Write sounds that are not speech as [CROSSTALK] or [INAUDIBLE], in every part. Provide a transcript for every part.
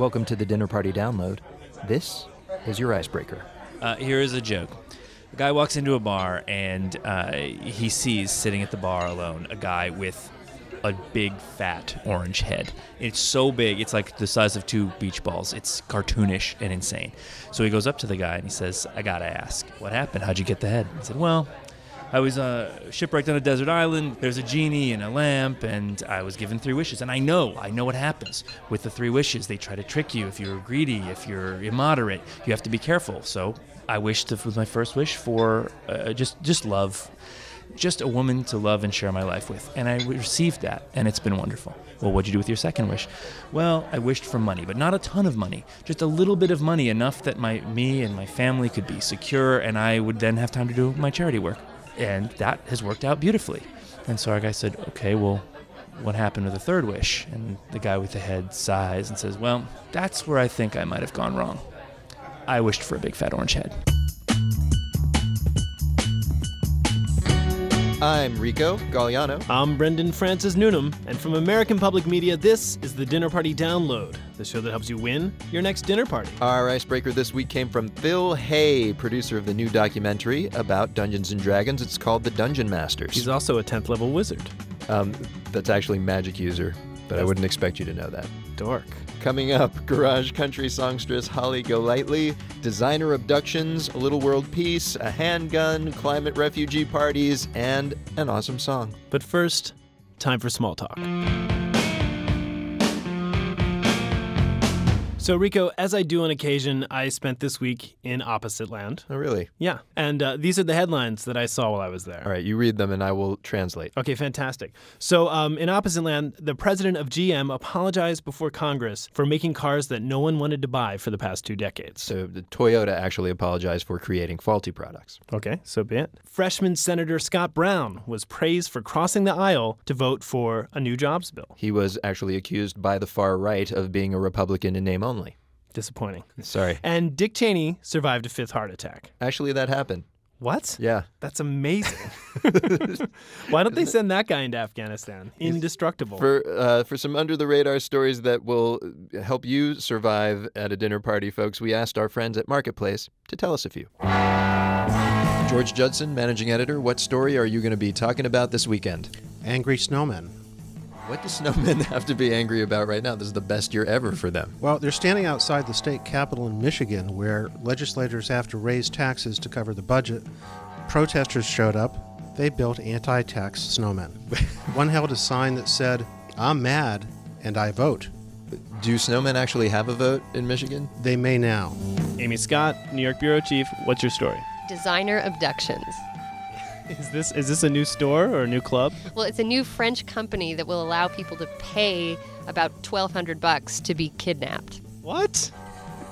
Welcome to the Dinner Party Download. This is your icebreaker. Uh, here is a joke. A guy walks into a bar and uh, he sees sitting at the bar alone a guy with a big fat orange head. It's so big, it's like the size of two beach balls. It's cartoonish and insane. So he goes up to the guy and he says, I gotta ask, what happened? How'd you get the head? He said, Well, I was uh, shipwrecked on a desert island. There's a genie and a lamp, and I was given three wishes. And I know, I know what happens with the three wishes. They try to trick you. If you're greedy, if you're immoderate, you have to be careful. So I wished with my first wish for uh, just just love, just a woman to love and share my life with. And I received that, and it's been wonderful. Well, what'd you do with your second wish? Well, I wished for money, but not a ton of money. Just a little bit of money, enough that my me and my family could be secure, and I would then have time to do my charity work and that has worked out beautifully. And so our guy said, okay, well, what happened with the third wish? And the guy with the head sighs and says, well, that's where I think I might have gone wrong. I wished for a big fat orange head. I'm Rico Gagliano. I'm Brendan Francis Newnam, and from American Public Media, this is the Dinner Party Download, the show that helps you win your next dinner party. Our icebreaker this week came from Phil Hay, producer of the new documentary about Dungeons and Dragons. It's called The Dungeon Masters. He's also a 10th level wizard. Um, that's actually magic user, but I wouldn't expect you to know that. Dork. Coming up, garage country songstress Holly Golightly, designer abductions, a little world peace, a handgun, climate refugee parties, and an awesome song. But first, time for small talk. So, Rico, as I do on occasion, I spent this week in opposite land. Oh, really? Yeah. And uh, these are the headlines that I saw while I was there. All right, you read them and I will translate. Okay, fantastic. So, um, in opposite land, the president of GM apologized before Congress for making cars that no one wanted to buy for the past two decades. So, the Toyota actually apologized for creating faulty products. Okay, so be it. Freshman Senator Scott Brown was praised for crossing the aisle to vote for a new jobs bill. He was actually accused by the far right of being a Republican in name only. Disappointing. Sorry. And Dick Cheney survived a fifth heart attack. Actually, that happened. What? Yeah. That's amazing. [LAUGHS] [LAUGHS] Why don't they send that guy into Afghanistan? Indestructible. For uh, for some under the radar stories that will help you survive at a dinner party, folks, we asked our friends at Marketplace to tell us a few. George Judson, managing editor, what story are you going to be talking about this weekend? Angry snowmen. What do snowmen [LAUGHS] have to be angry about right now? This is the best year ever for them. Well, they're standing outside the state capitol in Michigan where legislators have to raise taxes to cover the budget. Protesters showed up. They built anti tax snowmen. [LAUGHS] One held a sign that said, I'm mad and I vote. Do snowmen actually have a vote in Michigan? They may now. Amy Scott, New York bureau chief. What's your story? Designer abductions. Is this is this a new store or a new club? Well, it's a new French company that will allow people to pay about 1200 bucks to be kidnapped. What?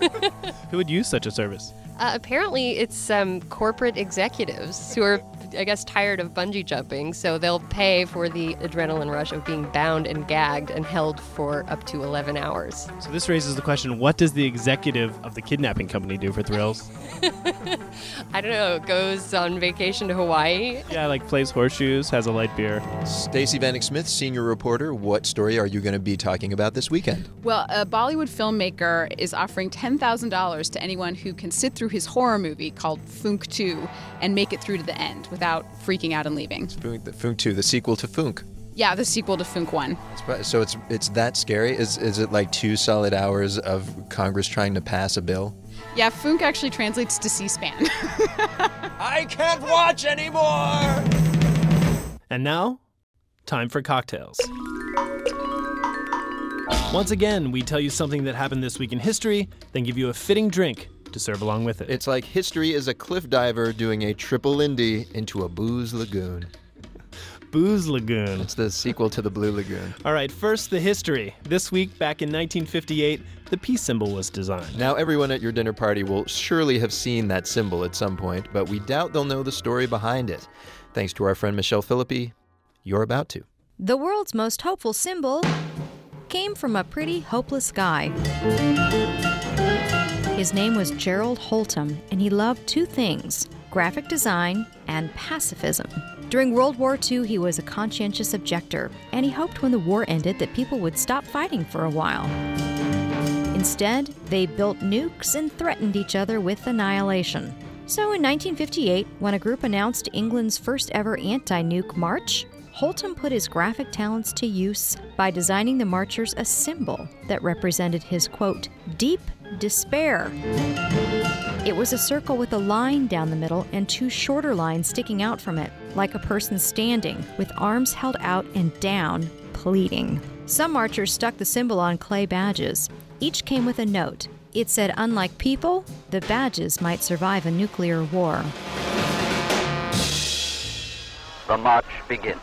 [LAUGHS] Who would use such a service? Uh, apparently, it's um, corporate executives who are, I guess, tired of bungee jumping, so they'll pay for the adrenaline rush of being bound and gagged and held for up to 11 hours. So this raises the question: What does the executive of the kidnapping company do for thrills? [LAUGHS] I don't know. Goes on vacation to Hawaii. yeah, like plays horseshoes, has a light beer. Stacey Vanek Smith, senior reporter, what story are you going to be talking about this weekend? Well, a Bollywood filmmaker is offering $10,000 to anyone who can sit through his horror movie called Phoonk 2 and make it through to the end without freaking out and leaving. Phoonk, the Phoonk 2, the sequel to Phoonk. Yeah, the sequel to Phoonk 1. So it's it's that scary? Is is it like two solid hours of Congress trying to pass a bill? Yeah, Phoonk actually translates to C-SPAN. [LAUGHS] I can't watch anymore. And now, time for cocktails. Once again, we tell you something that happened this week in history, then give you a fitting drink to serve along with it. It's like history is a cliff diver doing a triple Lindy into a booze lagoon. Booze Lagoon. It's the sequel to the Blue Lagoon. All right, first the history. This week, back in 1958, the peace symbol was designed. Now, everyone at your dinner party will surely have seen that symbol at some point, but we doubt they'll know the story behind it. Thanks to our friend Michelle Philippi, you're about to. The world's most hopeful symbol came from a pretty hopeless guy. His name was Gerald Holtom, and he loved two things graphic design and pacifism. During World War II, he was a conscientious objector, and he hoped when the war ended that people would stop fighting for a while. Instead, they built nukes and threatened each other with annihilation. So in 1958, when a group announced England's first ever anti nuke march, Holtom put his graphic talents to use by designing the marchers a symbol that represented his quote, deep despair. It was a circle with a line down the middle and two shorter lines sticking out from it, like a person standing, with arms held out and down, pleading. Some marchers stuck the symbol on clay badges. Each came with a note. It said, unlike people, the badges might survive a nuclear war. The march begins.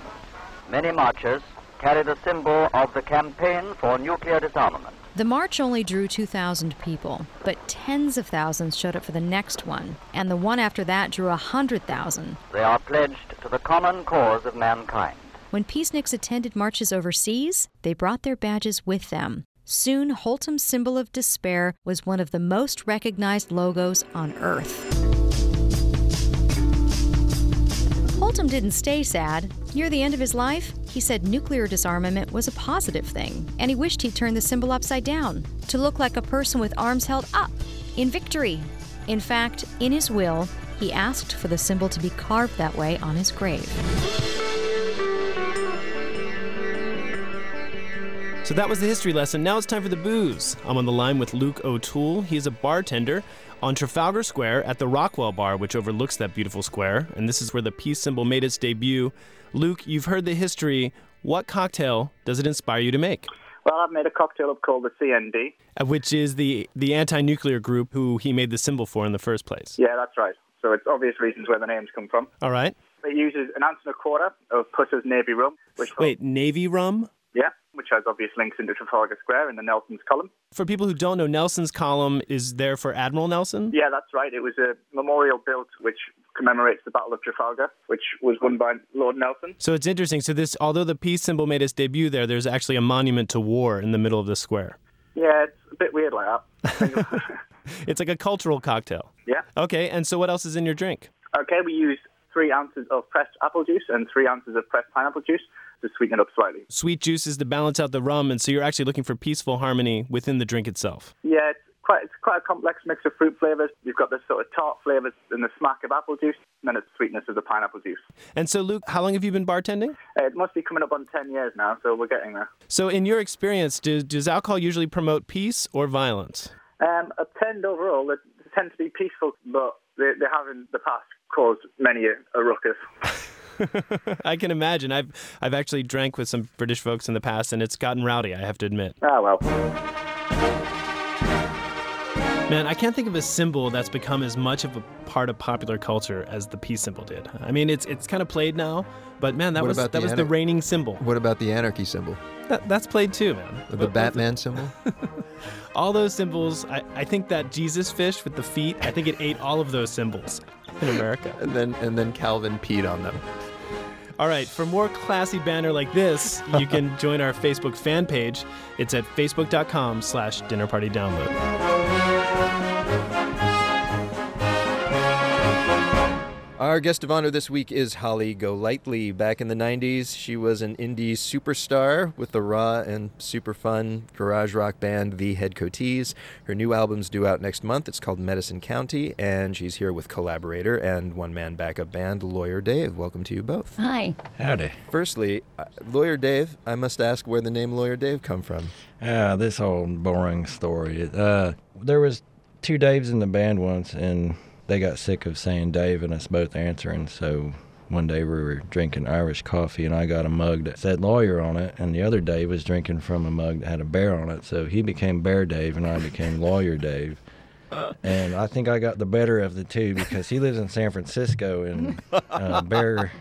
Many marchers carry the symbol of the campaign for nuclear disarmament. The march only drew 2,000 people, but tens of thousands showed up for the next one, and the one after that drew 100,000. They are pledged to the common cause of mankind. When peaceniks attended marches overseas, they brought their badges with them. Soon, Holtom's symbol of despair was one of the most recognized logos on Earth. Holtom didn't stay sad. Near the end of his life, he said nuclear disarmament was a positive thing, and he wished he'd turned the symbol upside down to look like a person with arms held up in victory. In fact, in his will, he asked for the symbol to be carved that way on his grave. So that was the history lesson. Now it's time for the booze. I'm on the line with Luke O'Toole. He's a bartender on Trafalgar Square at the Rockwell Bar, which overlooks that beautiful square. And this is where the peace symbol made its debut. Luke, you've heard the history. What cocktail does it inspire you to make? Well, I've made a cocktail up called the CND. Uh, Which is the, the anti nuclear group who he made the symbol for in the first place. Yeah, that's right. So it's obvious reasons where the names come from. All right. It uses an ounce and a quarter of Pusser's Navy rum, which Wait, Navy rum? yeah, which has obvious links into Trafalgar Square in the Nelson's column. For people who don't know, Nelson's column is there for Admiral Nelson. Yeah, that's right. It was a memorial built which commemorates the Battle of Trafalgar, which was won by Lord Nelson. So it's interesting. So this, although the peace symbol made its debut there, there's actually a monument to war in the middle of the square. Yeah, it's a bit weird like that. [LAUGHS] It's like a cultural cocktail. yeah. Okay, and so what else is in your drink? Okay, we use three ounces of pressed apple juice and three ounces of pressed pineapple juice to sweeten it up slightly. Sweet juices to balance out the rum, and so you're actually looking for peaceful harmony within the drink itself. Yeah, it's quite it's quite a complex mix of fruit flavors. You've got the sort of tart flavors and the smack of apple juice, and then it's the sweetness of the pineapple juice. And so, Luke, how long have you been bartending? Uh, it must be coming up on ten years now, so we're getting there. So, in your experience, does, does alcohol usually promote peace or violence? Um, a tend overall, they tend to be peaceful, but they, they have in the past caused many a, a ruckus. [LAUGHS] I can imagine. I've I've actually drank with some British folks in the past, and it's gotten rowdy. I have to admit. Ah well. Man, I can't think of a symbol that's become as much of a part of popular culture as the peace symbol did. I mean, it's it's kind of played now, but man, that What was that the was ana- the reigning symbol. What about the anarchy symbol? That, that's played too, man. The But- Batman [LAUGHS] symbol? all those symbols. I, I think that Jesus fish with the feet. I think it ate all of those symbols in America. And then and then Calvin peed on them. All right, for more classy banner like this, you can [LAUGHS] join our Facebook fan page. It's at facebook.com slash dinnerpartydownload. Our guest of honor this week is Holly Golightly. Back in the 90s, she was an indie superstar with the raw and super fun garage rock band The Headcoatees. Her new album's due out next month. It's called Medicine County, and she's here with collaborator and one man backup band, Lawyer Dave. Welcome to you both. Hi. Howdy. Firstly, uh, Lawyer Dave, I must ask where the name Lawyer Dave come from. Ah, this whole boring story. Uh, there was two Daves in the band once, and they got sick of saying Dave and us both answering. So one day we were drinking Irish coffee, and I got a mug that said lawyer on it, and the other Dave was drinking from a mug that had a bear on it. So he became Bear Dave, and I became Lawyer Dave. And I think I got the better of the two because he lives in San Francisco, and uh, Bear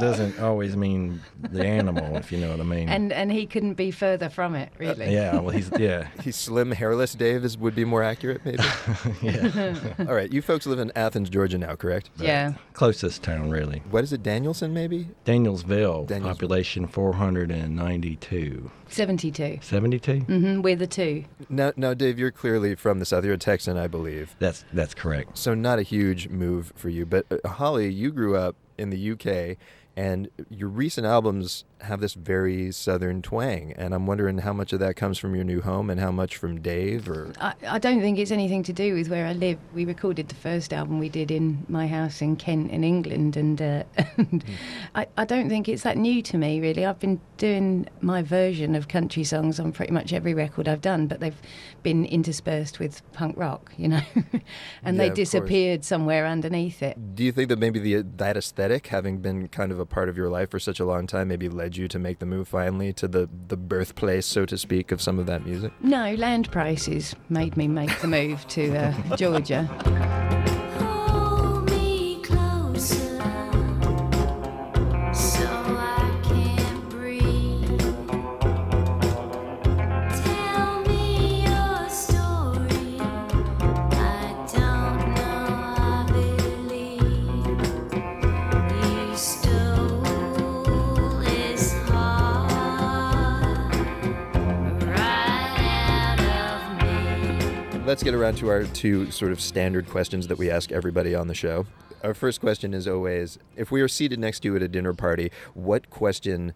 doesn't always mean the animal, if you know what I mean. And and he couldn't be further from it, really. yeah, well, he's yeah. [LAUGHS] He's slim, hairless Dave is, would be more accurate, maybe. [LAUGHS] yeah. [LAUGHS] All right, you folks live in Athens, Georgia now, correct? Yeah. Closest town, really. What is it, Danielson, maybe? Danielsville, Danielsville. population 492. 72. 72? Mm-hmm, We're the two. Now, now, Dave, you're clearly from the South. You're a Texan, I believe. That's that's correct. So not a huge move for you. But uh, Holly, you grew up in the UK, And your recent albums have this very southern twang, and I'm wondering how much of that comes from your new home and how much from Dave or I, I don't think it's anything to do with where I live. We recorded the first album we did in my house in Kent, in England, and, uh, [LAUGHS] and I, I don't think it's that new to me, really. I've been doing my version of country songs on pretty much every record I've done, but they've been interspersed with punk rock, you know, [LAUGHS] and Yeah, they disappeared somewhere underneath it. Do you think that maybe the that aesthetic, having been kind of a part of your life for such a long time, maybe led you to make the move finally to the the birthplace, so to speak, of some of that music? No, land prices made me make the move to uh, [LAUGHS] Georgia. Let's get around to our two sort of standard questions that we ask everybody on the show. Our first question is always if we are seated next to you at a dinner party, what question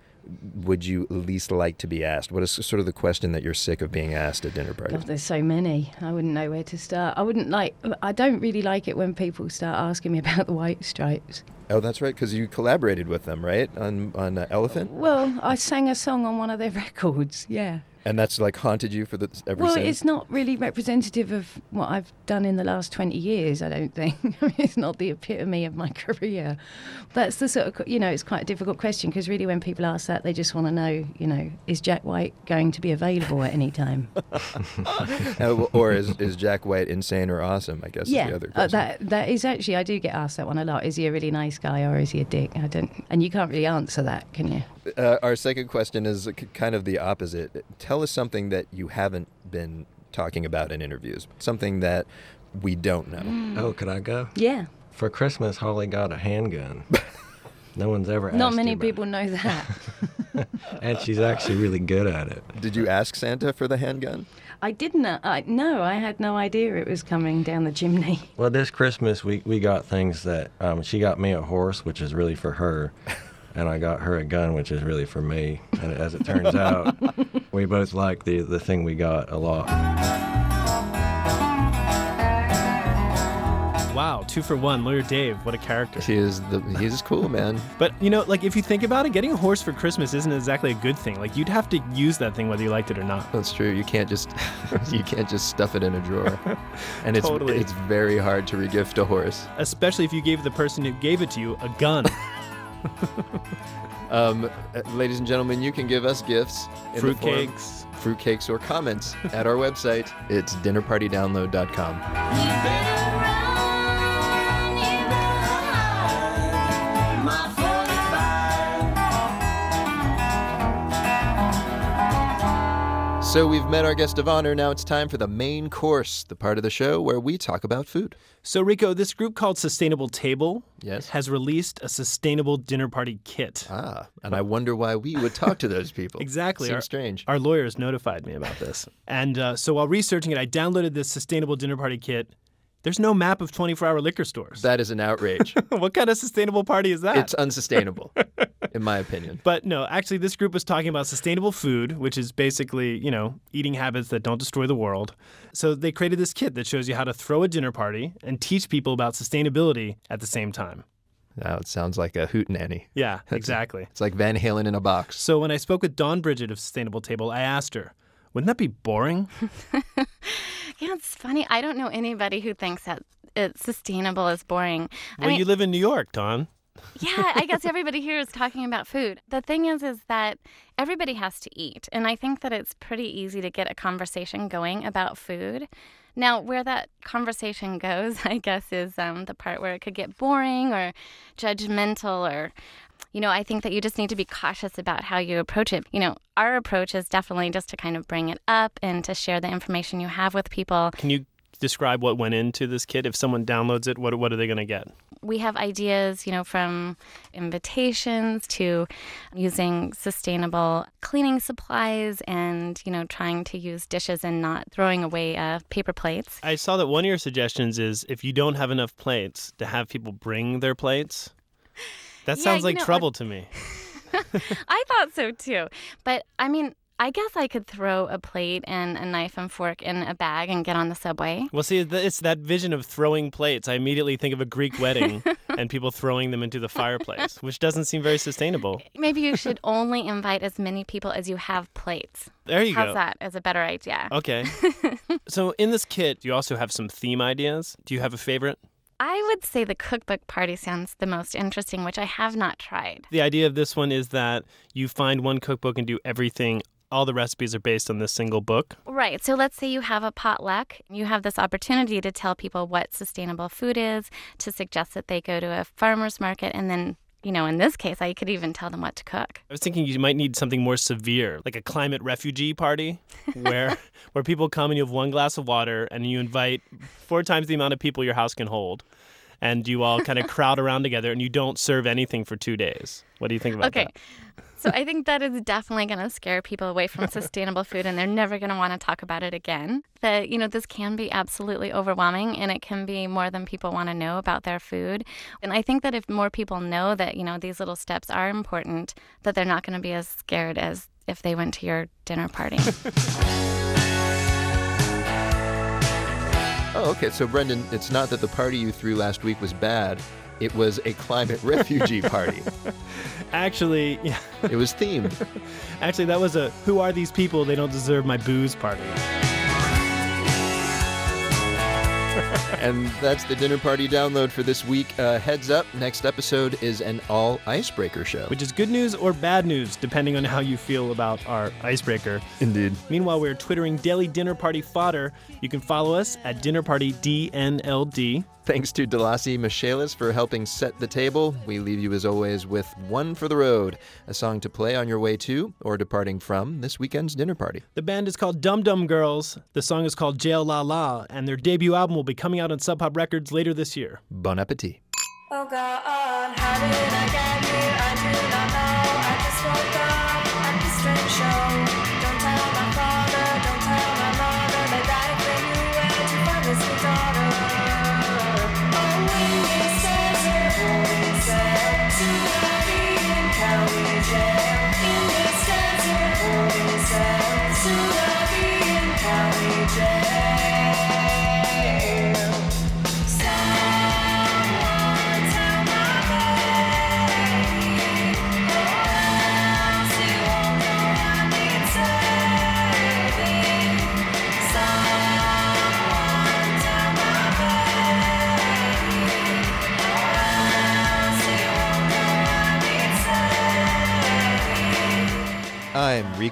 would you least like to be asked? What is sort of the question that you're sick of being asked at dinner parties? God, there's so many. I wouldn't know where to start. I wouldn't like. I don't really like it when people start asking me about the White Stripes. Oh, that's right, because you collaborated with them, right, on on uh, Elephant, Well, I sang a song on one of their [LAUGHS] records. Yeah. And that's like haunted you for the ever well, since. it's not really representative of what I've done in the last 20 years, I don't think. [LAUGHS] It's not the epitome of my [LAUGHS] career. That's the sort of, you know, it's quite a difficult question because really when people ask that, they just want to know, you know, is Jack White going to be available at any time? [LAUGHS] Uh, or is is Jack White insane or awesome? I guess is yeah, the other uh, that that is actually I do get asked that one a lot. Is he a really nice guy or is he a dick? I don't, and you can't really answer that, can you? Uh, our second question is kind of the opposite. Tell us something that you haven't been talking about in interviews, something that we don't know. Oh, could I go? Yeah. For Christmas, Holly got a handgun. [LAUGHS] no one's ever asked Not you many about people know that. [LAUGHS] And she's actually really good at it. Did you ask Santa for the handgun? I didn't. uh, I no, I had no idea it was coming down the chimney. Well, this Christmas we, we got things that um, she got me a horse, which is really for her, [LAUGHS] and I got her a gun, which is really for me. And as it turns out, [LAUGHS] we both like the the thing we got a lot. Wow, two for one. Lawyer Dave, what a character. He is the he's cool, man. But you know, like if you think about it, getting a horse for Christmas isn't exactly a good thing. Like you'd have to use that thing whether you liked it or not. That's true. You can't just [LAUGHS] you can't just stuff it in a drawer, [LAUGHS] and it's Totally. it's very hard to regift a horse. Especially if you gave the person who gave it to you a gun. [LAUGHS] Um, uh, ladies and gentlemen, you can give us gifts, in the form- Fruitcakes. fruitcakes, or comments at our website. It's dinnerpartydownload.com. So we've met our guest of honor. Now it's time for the main course, the part of the show where we talk about food. So Rico, this group called Sustainable Table Yes. has released a sustainable dinner party kit. Ah, and I wonder why we would talk to those people. [LAUGHS] Exactly. Seems Our- strange. Our lawyers notified me about this. And uh, so while researching it, I downloaded this sustainable dinner party kit. There's no map of 24 hour liquor stores. That is an outrage. [LAUGHS] what kind of sustainable party is that? it's unsustainable, [LAUGHS] in my opinion. But no, actually, this group was talking about sustainable food, which is basically, you know, eating habits that don't destroy the world. So they created this kit that shows you how to throw a dinner party and teach people about sustainability at the same time. Now it sounds like a hootenanny. Yeah, exactly. It's like Van Halen in a box. So when I spoke with Dawn Bridget of Sustainable Table, I asked her, wouldn't that be boring? [LAUGHS] Yeah, it's funny. I don't know anybody who thinks that it's sustainable is boring. I Well, mean, you live in New York, Dawn. Yeah, I guess everybody here is talking about food. The thing is, is that everybody has to eat, and I think that it's pretty easy to get a conversation going about food. Now, where that conversation goes, [LAUGHS] I guess, is um, the part where it could get boring or judgmental or you know, I think that you just need to be cautious about how you approach it. You know, our approach is definitely just to kind of bring it up and to share the information you have with people. Can you describe what went into this kit? If someone downloads it, what, what are they going to get? we have ideas, you know, from invitations to using sustainable cleaning supplies and, you know, trying to use dishes and not throwing away uh, paper plates. I saw that one of your suggestions is if you don't have enough plates, to have people bring their plates. That sounds you like know, trouble to me. [LAUGHS] I thought so too. But I mean, I guess I could throw a plate and a knife and fork in a bag and get on the subway. Well, see, it's that vision of throwing plates. I immediately think of a Greek wedding [LAUGHS] and people throwing them into the fireplace, which doesn't seem very sustainable. [LAUGHS] Maybe you should only invite as many people as you have plates. There you How's go. that as a better idea? Okay. [LAUGHS] so, in this kit, you also have some theme ideas. Do you have a favorite? I would say the cookbook party sounds the most interesting, which I have not tried. The idea of this one is that you find one cookbook and do everything. All the recipes are based on this single book. Right. So let's say you have a potluck. You have this opportunity to tell people what sustainable food is, to suggest that they go to a farmer's market, and then, you know, in this case, I could even tell them what to cook. I was thinking you might need something more severe, like a climate refugee party, [LAUGHS] where where people come and you have one glass of water and you invite four times the amount of people your house can hold, and you all kind of [LAUGHS] crowd around together and you don't serve anything for two days. What do you think about Okay. that? So I think that is definitely going to scare people away from sustainable food and they're never going to want to talk about it again. That, you know, this can be absolutely overwhelming and it can be more than people want to know about their food. And I think that if more people know that, you know, these little steps are important, that they're not going to be as scared as if they went to your dinner party. [LAUGHS] Oh, okay. So, Brendan, it's not that the party you threw last week was bad. It was a climate [LAUGHS] refugee party. Actually, yeah. It was themed. [LAUGHS] Actually, that was a "Who are these people? They don't deserve my booze" party. [LAUGHS] and that's the dinner party download for this week. Uh, heads up, next episode is an all icebreaker show. Which is good news or bad news, depending on how you feel about our icebreaker. Indeed. Meanwhile, we're twittering daily dinner party fodder. You can follow us at dinner party DNLD. Thanks to Delasi Michaelis for helping set the table. We leave you, as always, with One for the Road, a song to play on your way to or departing from this weekend's dinner party. The band is called Dum Dum Girls. The song is called Jail La La, and their debut album will be coming out on Sub Pop Records later this year. Bon appetit. Oh God, how did I get here? I do not know. I just woke up at this strange show.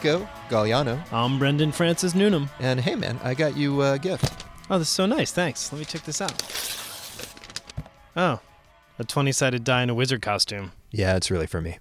I'm Rico Gagliano. I'm Brendan Francis Newnam. And hey, man, I got you a gift. Oh, this is so nice. Thanks. Let me check this out. Oh, a 20 sided die in a wizard costume. Yeah, it's really for me.